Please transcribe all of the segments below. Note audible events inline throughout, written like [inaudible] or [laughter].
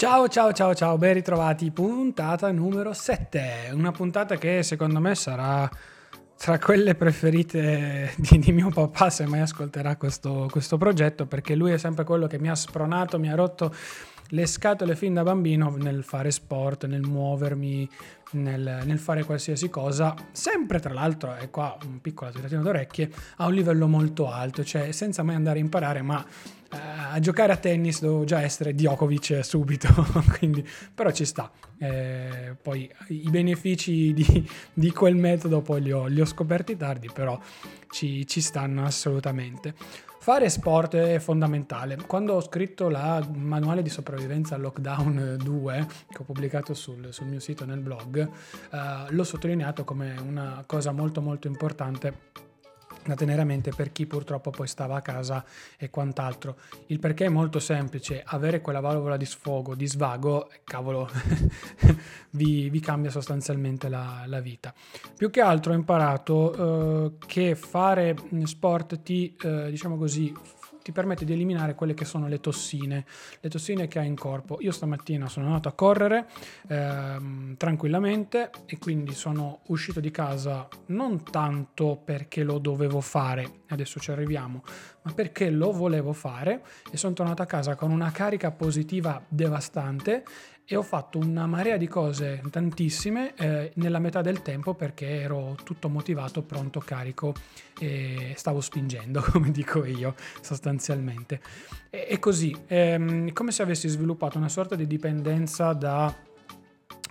Ciao ciao ciao ciao, ben ritrovati, puntata numero 7, una puntata che secondo me sarà tra quelle preferite di, di mio papà se mai ascolterà questo, questo progetto perché lui è sempre quello che mi ha spronato, mi ha rotto le scatole fin da bambino nel fare sport, nel muovermi, nel, nel, fare qualsiasi cosa, sempre tra l'altro, e qua un piccolo tiratina d'orecchie, a un livello molto alto, cioè senza mai andare a imparare, ma eh, a giocare a tennis devo già essere Djokovic subito, [laughs] quindi, però ci sta. Eh, poi i benefici di, di, quel metodo poi li ho, li ho scoperti tardi, però ci, ci stanno assolutamente. Fare sport è fondamentale. Quando ho scritto la manuale di sopravvivenza al lockdown 2, che ho pubblicato sul, sul mio sito nel blog, eh, l'ho sottolineato come una cosa molto molto importante da tenere a mente per chi purtroppo poi stava a casa e quant'altro. Il perché è molto semplice, avere quella valvola di sfogo, di svago, cavolo, [laughs] vi, vi, cambia sostanzialmente la, la, vita. Più che altro ho imparato eh, che fare sport ti, eh, diciamo così, ti permette di eliminare quelle che sono le tossine, le tossine che hai in corpo. Io stamattina sono andato a correre ehm, tranquillamente e quindi sono uscito di casa non tanto perché lo dovevo fare, adesso ci arriviamo, ma perché lo volevo fare e sono tornato a casa con una carica positiva devastante e ho fatto una marea di cose, tantissime, eh, nella metà del tempo perché ero tutto motivato, pronto, carico e stavo spingendo, [laughs] come dico io, sostanzialmente. E, e così, ehm, come se avessi sviluppato una sorta di dipendenza da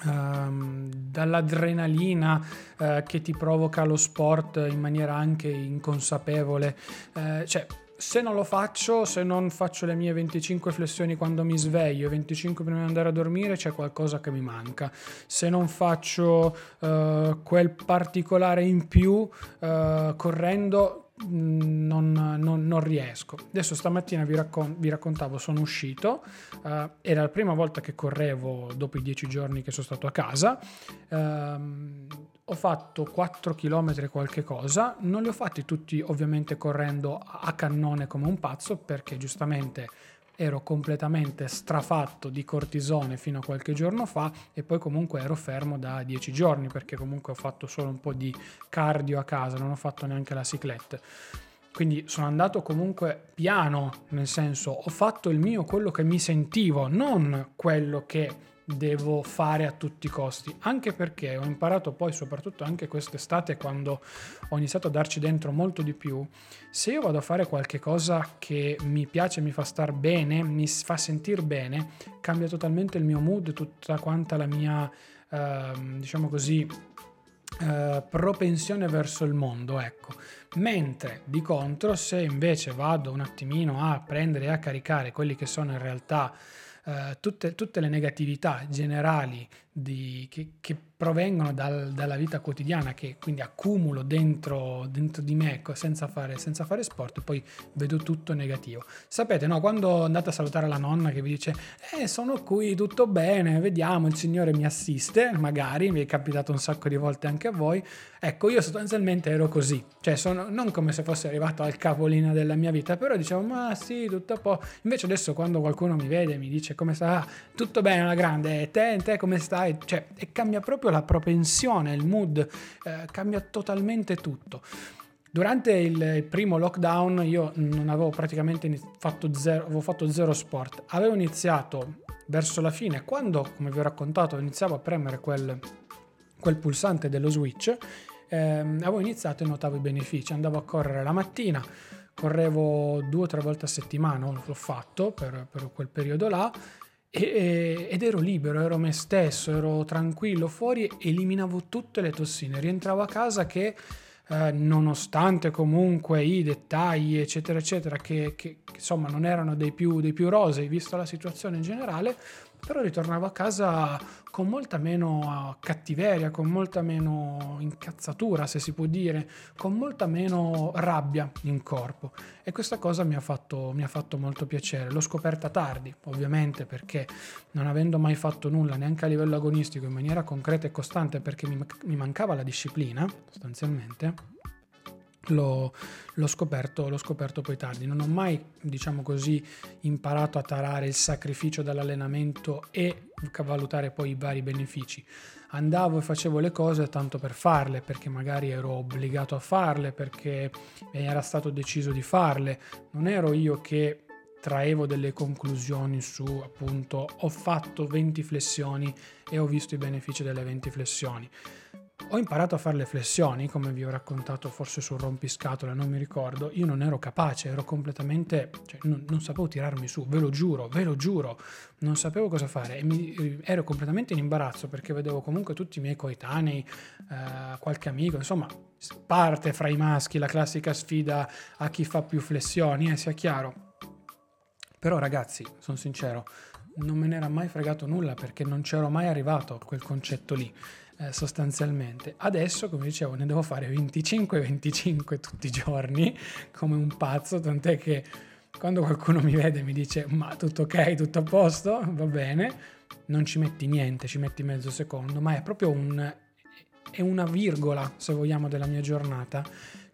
Um, dall'adrenalina uh, che ti provoca lo sport in maniera anche inconsapevole. Uh, cioè, se non lo faccio, se non faccio le mie 25 flessioni quando mi sveglio e 25 prima di andare a dormire, c'è qualcosa che mi manca. Se non faccio uh, quel particolare in più uh, correndo, mm, non, non, non, riesco. Adesso stamattina vi, raccon- vi raccontavo, sono uscito, uh, era la prima volta che correvo dopo i 10 giorni che sono stato a casa. Uh, ho fatto 4 km qualche cosa, non li ho fatti tutti ovviamente correndo a cannone come un pazzo perché giustamente ero completamente strafatto di cortisone fino a qualche giorno fa e poi comunque ero fermo da 10 giorni perché comunque ho fatto solo un po' di cardio a casa, non ho fatto neanche la ciclette. Quindi sono andato comunque piano, nel senso ho fatto il mio, quello che mi sentivo, non quello che devo fare a tutti i costi, anche perché ho imparato poi, soprattutto anche quest'estate, quando ho iniziato a darci dentro molto di più, se io vado a fare qualche cosa che mi piace, mi fa star bene, mi fa sentire bene, cambia totalmente il mio mood, tutta quanta la mia, eh, diciamo così, eh, propensione verso il mondo, ecco. Mentre di contro, se invece vado un attimino a prendere e a caricare quelli che sono in realtà eh, tutte, tutte, le negatività generali di, che, che, provengono dal, dalla vita quotidiana, che quindi accumulo dentro, dentro di me senza fare, senza fare sport, poi vedo tutto negativo. Sapete, no, quando andate a salutare la nonna che vi dice, eh, sono qui, tutto bene, vediamo, il Signore mi assiste, magari, mi è capitato un sacco di volte anche a voi, ecco, io sostanzialmente ero così, cioè sono non come se fossi arrivato al capolino della mia vita, però dicevo, ma sì, tutto a po'. Invece adesso quando qualcuno mi vede e mi dice come sta, tutto bene, alla grande, te, te come stai? Fai, cioè, e cambia proprio la propensione, il mood, eh, cambia totalmente tutto. Durante il primo lockdown io non avevo praticamente fatto zero, avevo fatto zero sport. Avevo iniziato verso la fine, quando, come vi ho raccontato, iniziavo a premere quel, quel pulsante dello switch, ehm, avevo iniziato e notavo i benefici. Andavo a correre la mattina, correvo due o tre volte a settimana, l'ho fatto per, per quel periodo là, e, ed ero libero, ero me stesso, ero tranquillo fuori, eliminavo tutte le tossine, rientravo a casa che eh, nonostante comunque i dettagli eccetera eccetera che, che, insomma non erano dei più, dei più rosei vista la situazione in generale, però ritornavo a casa con molta meno cattiveria, con molta meno incazzatura, se si può dire, con molta meno rabbia in corpo. E questa cosa mi ha fatto, mi ha fatto molto piacere. L'ho scoperta tardi, ovviamente, perché non avendo mai fatto nulla, neanche a livello agonistico, in maniera concreta e costante, perché mi, mi mancava la disciplina, sostanzialmente, L'ho, l'ho, scoperto, l'ho, scoperto, poi tardi. Non ho mai, diciamo così, imparato a tarare il sacrificio dall'allenamento e valutare poi i vari benefici. Andavo e facevo le cose tanto per farle, perché magari ero obbligato a farle, perché era stato deciso di farle. Non ero io che traevo delle conclusioni su appunto ho fatto 20 flessioni e ho visto i benefici delle 20 flessioni ho imparato a fare le flessioni, come vi ho raccontato forse sul rompiscatole, non mi ricordo, io non ero capace, ero completamente, cioè, non, non, sapevo tirarmi su, ve lo giuro, ve lo giuro, non sapevo cosa fare e mi, ero completamente in imbarazzo perché vedevo comunque tutti i miei coetanei, eh, qualche amico, insomma, parte fra i maschi la classica sfida a chi fa più flessioni, eh, sia chiaro. Però ragazzi, sono sincero, non me ne era mai fregato nulla perché non c'ero mai arrivato a quel concetto lì eh, sostanzialmente. Adesso, come dicevo, ne devo fare 25-25 tutti i giorni come un pazzo, tant'è che quando qualcuno mi vede mi dice ma tutto ok, tutto a posto, va bene, non ci metti niente, ci metti mezzo secondo, ma è proprio un, è una virgola, se vogliamo, della mia giornata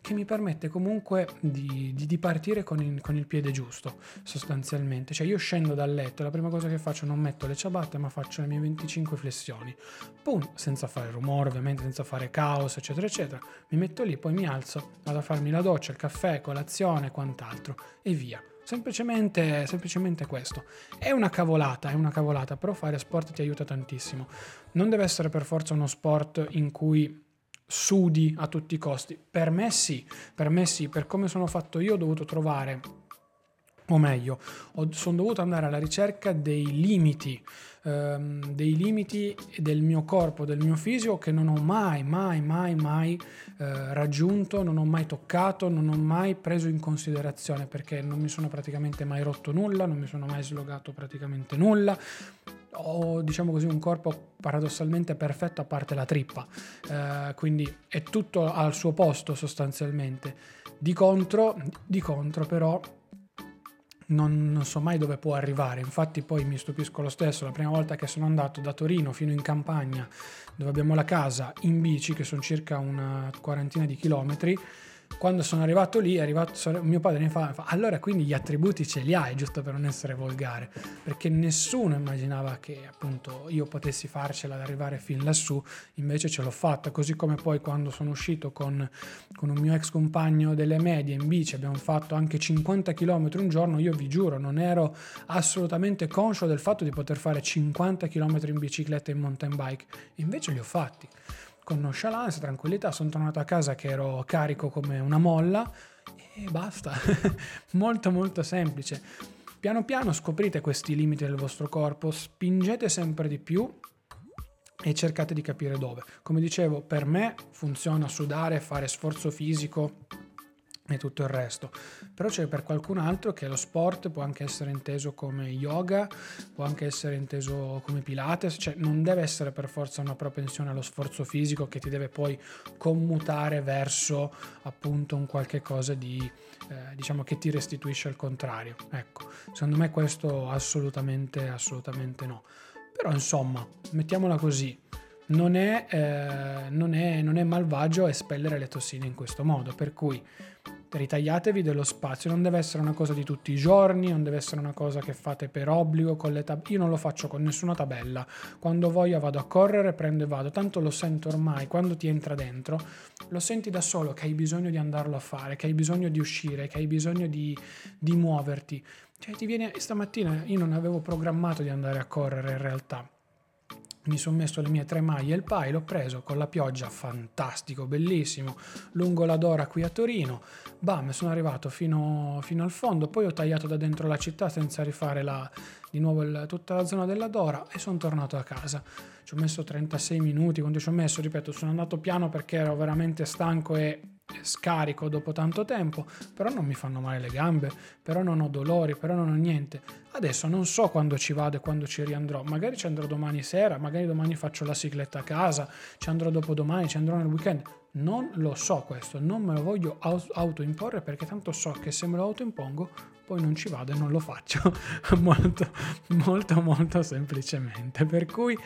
che mi permette comunque di, di, di partire con il, con il, piede giusto, sostanzialmente. Cioè io scendo dal letto la prima cosa che faccio non metto le ciabatte, ma faccio le mie 25 flessioni. Pum, senza fare rumore, ovviamente, senza fare caos, eccetera, eccetera. Mi metto lì, poi mi alzo, vado a farmi la doccia, il caffè, colazione, quant'altro, e via. Semplicemente, semplicemente questo. È una cavolata, è una cavolata, però fare sport ti aiuta tantissimo. Non deve essere per forza uno sport in cui sudi a tutti i costi. Per me sì, per me sì, per come sono fatto io ho dovuto trovare, o meglio, sono dovuto andare alla ricerca dei limiti, ehm, dei limiti del mio corpo, del mio fisico che non ho mai, mai, mai, mai eh, raggiunto, non ho mai toccato, non ho mai preso in considerazione perché non mi sono praticamente mai rotto nulla, non mi sono mai slogato praticamente nulla ho diciamo così un corpo paradossalmente perfetto a parte la trippa, eh, quindi è tutto al suo posto sostanzialmente. Di contro, di contro però non, non, so mai dove può arrivare, infatti poi mi stupisco lo stesso, la prima volta che sono andato da Torino fino in campagna dove abbiamo la casa in bici, che sono circa una quarantina di chilometri, quando sono arrivato lì, è arrivato, mio padre mi fa, fa, allora quindi gli attributi ce li hai, giusto per non essere volgare, perché nessuno immaginava che appunto io potessi farcela ad arrivare fin lassù, invece ce l'ho fatta, così come poi quando sono uscito con, con un mio ex compagno delle medie in bici, abbiamo fatto anche 50 km un giorno, io vi giuro, non ero assolutamente conscio del fatto di poter fare 50 km in bicicletta e in mountain bike, invece li ho fatti con nonchalance, tranquillità, sono tornato a casa che ero carico come una molla e basta. [laughs] molto molto semplice. Piano piano scoprite questi limiti del vostro corpo, spingete sempre di più e cercate di capire dove. Come dicevo, per me funziona sudare, fare sforzo fisico e tutto il resto. Però c'è per qualcun altro che lo sport può anche essere inteso come yoga, può anche essere inteso come pilates, cioè non deve essere per forza una propensione allo sforzo fisico che ti deve poi commutare verso appunto un qualche cosa di eh, diciamo che ti restituisce il contrario. Ecco, secondo me questo assolutamente assolutamente no. Però insomma, mettiamola così, non è, eh, non, è, non è, malvagio espellere le tossine in questo modo, per cui ritagliatevi dello spazio, non deve essere una cosa di tutti i giorni, non deve essere una cosa che fate per obbligo con le tab- io non lo faccio con nessuna tabella, quando voglio vado a correre, prendo e vado, tanto lo sento ormai, quando ti entra dentro, lo senti da solo che hai bisogno di andarlo a fare, che hai bisogno di uscire, che hai bisogno di, di muoverti. Cioè ti viene stamattina io non avevo programmato di andare a correre in realtà mi sono messo le mie tre maglie e il pai, l'ho preso con la pioggia, fantastico, bellissimo, lungo la Dora qui a Torino, bam, sono arrivato fino, fino al fondo, poi ho tagliato da dentro la città senza rifare la, di nuovo il, tutta la zona della Dora e sono tornato a casa. Ci ho messo 36 minuti, quando ci ho messo, ripeto, sono andato piano perché ero veramente stanco e scarico dopo tanto tempo, però non mi fanno male le gambe, però non ho dolori, però non ho niente. Adesso non so quando ci vado e quando ci riandrò, magari ci andrò domani sera, magari domani faccio la cicletta a casa, ci andrò dopodomani, ci andrò nel weekend. Non lo so questo, non me lo voglio autoimporre perché tanto so che se me lo autoimpongo poi non ci vado e non lo faccio [laughs] molto molto molto semplicemente. Per cui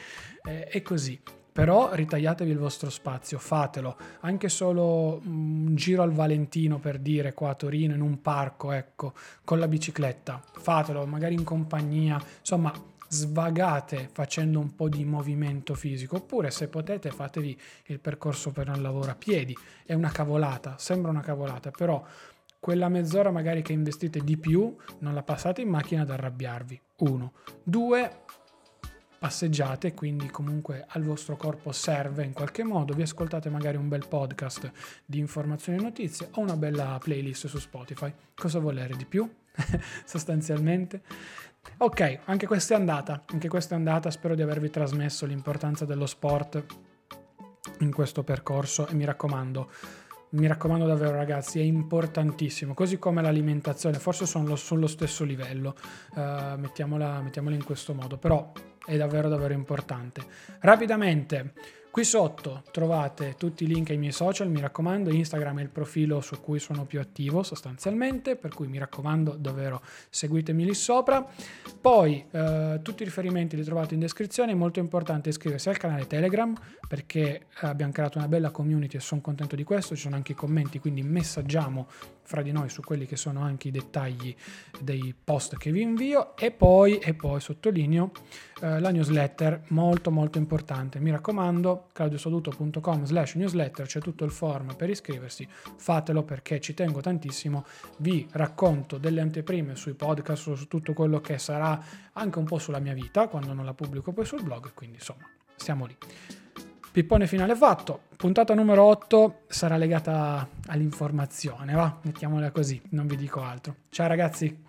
eh, è così però ritagliatevi il vostro spazio, fatelo, anche solo un giro al Valentino per dire qua a Torino in un parco, ecco, con la bicicletta, fatelo, magari in compagnia, insomma svagate facendo un po' di movimento fisico. Oppure se potete fatevi il percorso per un lavoro a piedi. È una cavolata sembra una cavolata però quella mezz'ora magari che investite di più non la passate in macchina ad arrabbiarvi. Uno. Due passeggiate, quindi comunque al vostro corpo serve in qualche modo, vi ascoltate magari un bel podcast di informazioni e notizie o una bella playlist su Spotify. Cosa volere di più? [laughs] Sostanzialmente. Ok, anche questa è andata, anche questa è andata, spero di avervi trasmesso l'importanza dello sport in questo percorso e mi raccomando, mi raccomando davvero ragazzi, è importantissimo, così come l'alimentazione, forse sono sullo stesso livello, uh, mettiamola, mettiamola in questo modo, però è davvero davvero importante. Rapidamente, qui sotto trovate tutti i link ai miei social, mi raccomando, Instagram è il profilo su cui sono più attivo sostanzialmente, per cui mi raccomando davvero seguitemi lì sopra. Poi eh, tutti i riferimenti li trovate in descrizione, è molto importante iscriversi al canale Telegram perché abbiamo creato una bella community e sono contento di questo, ci sono anche i commenti, quindi messaggiamo fra di noi su quelli che sono anche i dettagli dei post che vi invio. E poi, e poi sottolineo eh, la newsletter molto molto importante. Mi raccomando claudiosaluto.com slash newsletter c'è tutto il form per iscriversi. Fatelo perché ci tengo tantissimo. Vi racconto delle anteprime sui podcast su tutto quello che sarà anche un po' sulla mia vita quando non la pubblico poi sul blog. Quindi insomma stiamo lì Pippone finale fatto. Puntata numero 8 sarà legata all'informazione, va? Mettiamola così, non vi dico altro. Ciao ragazzi!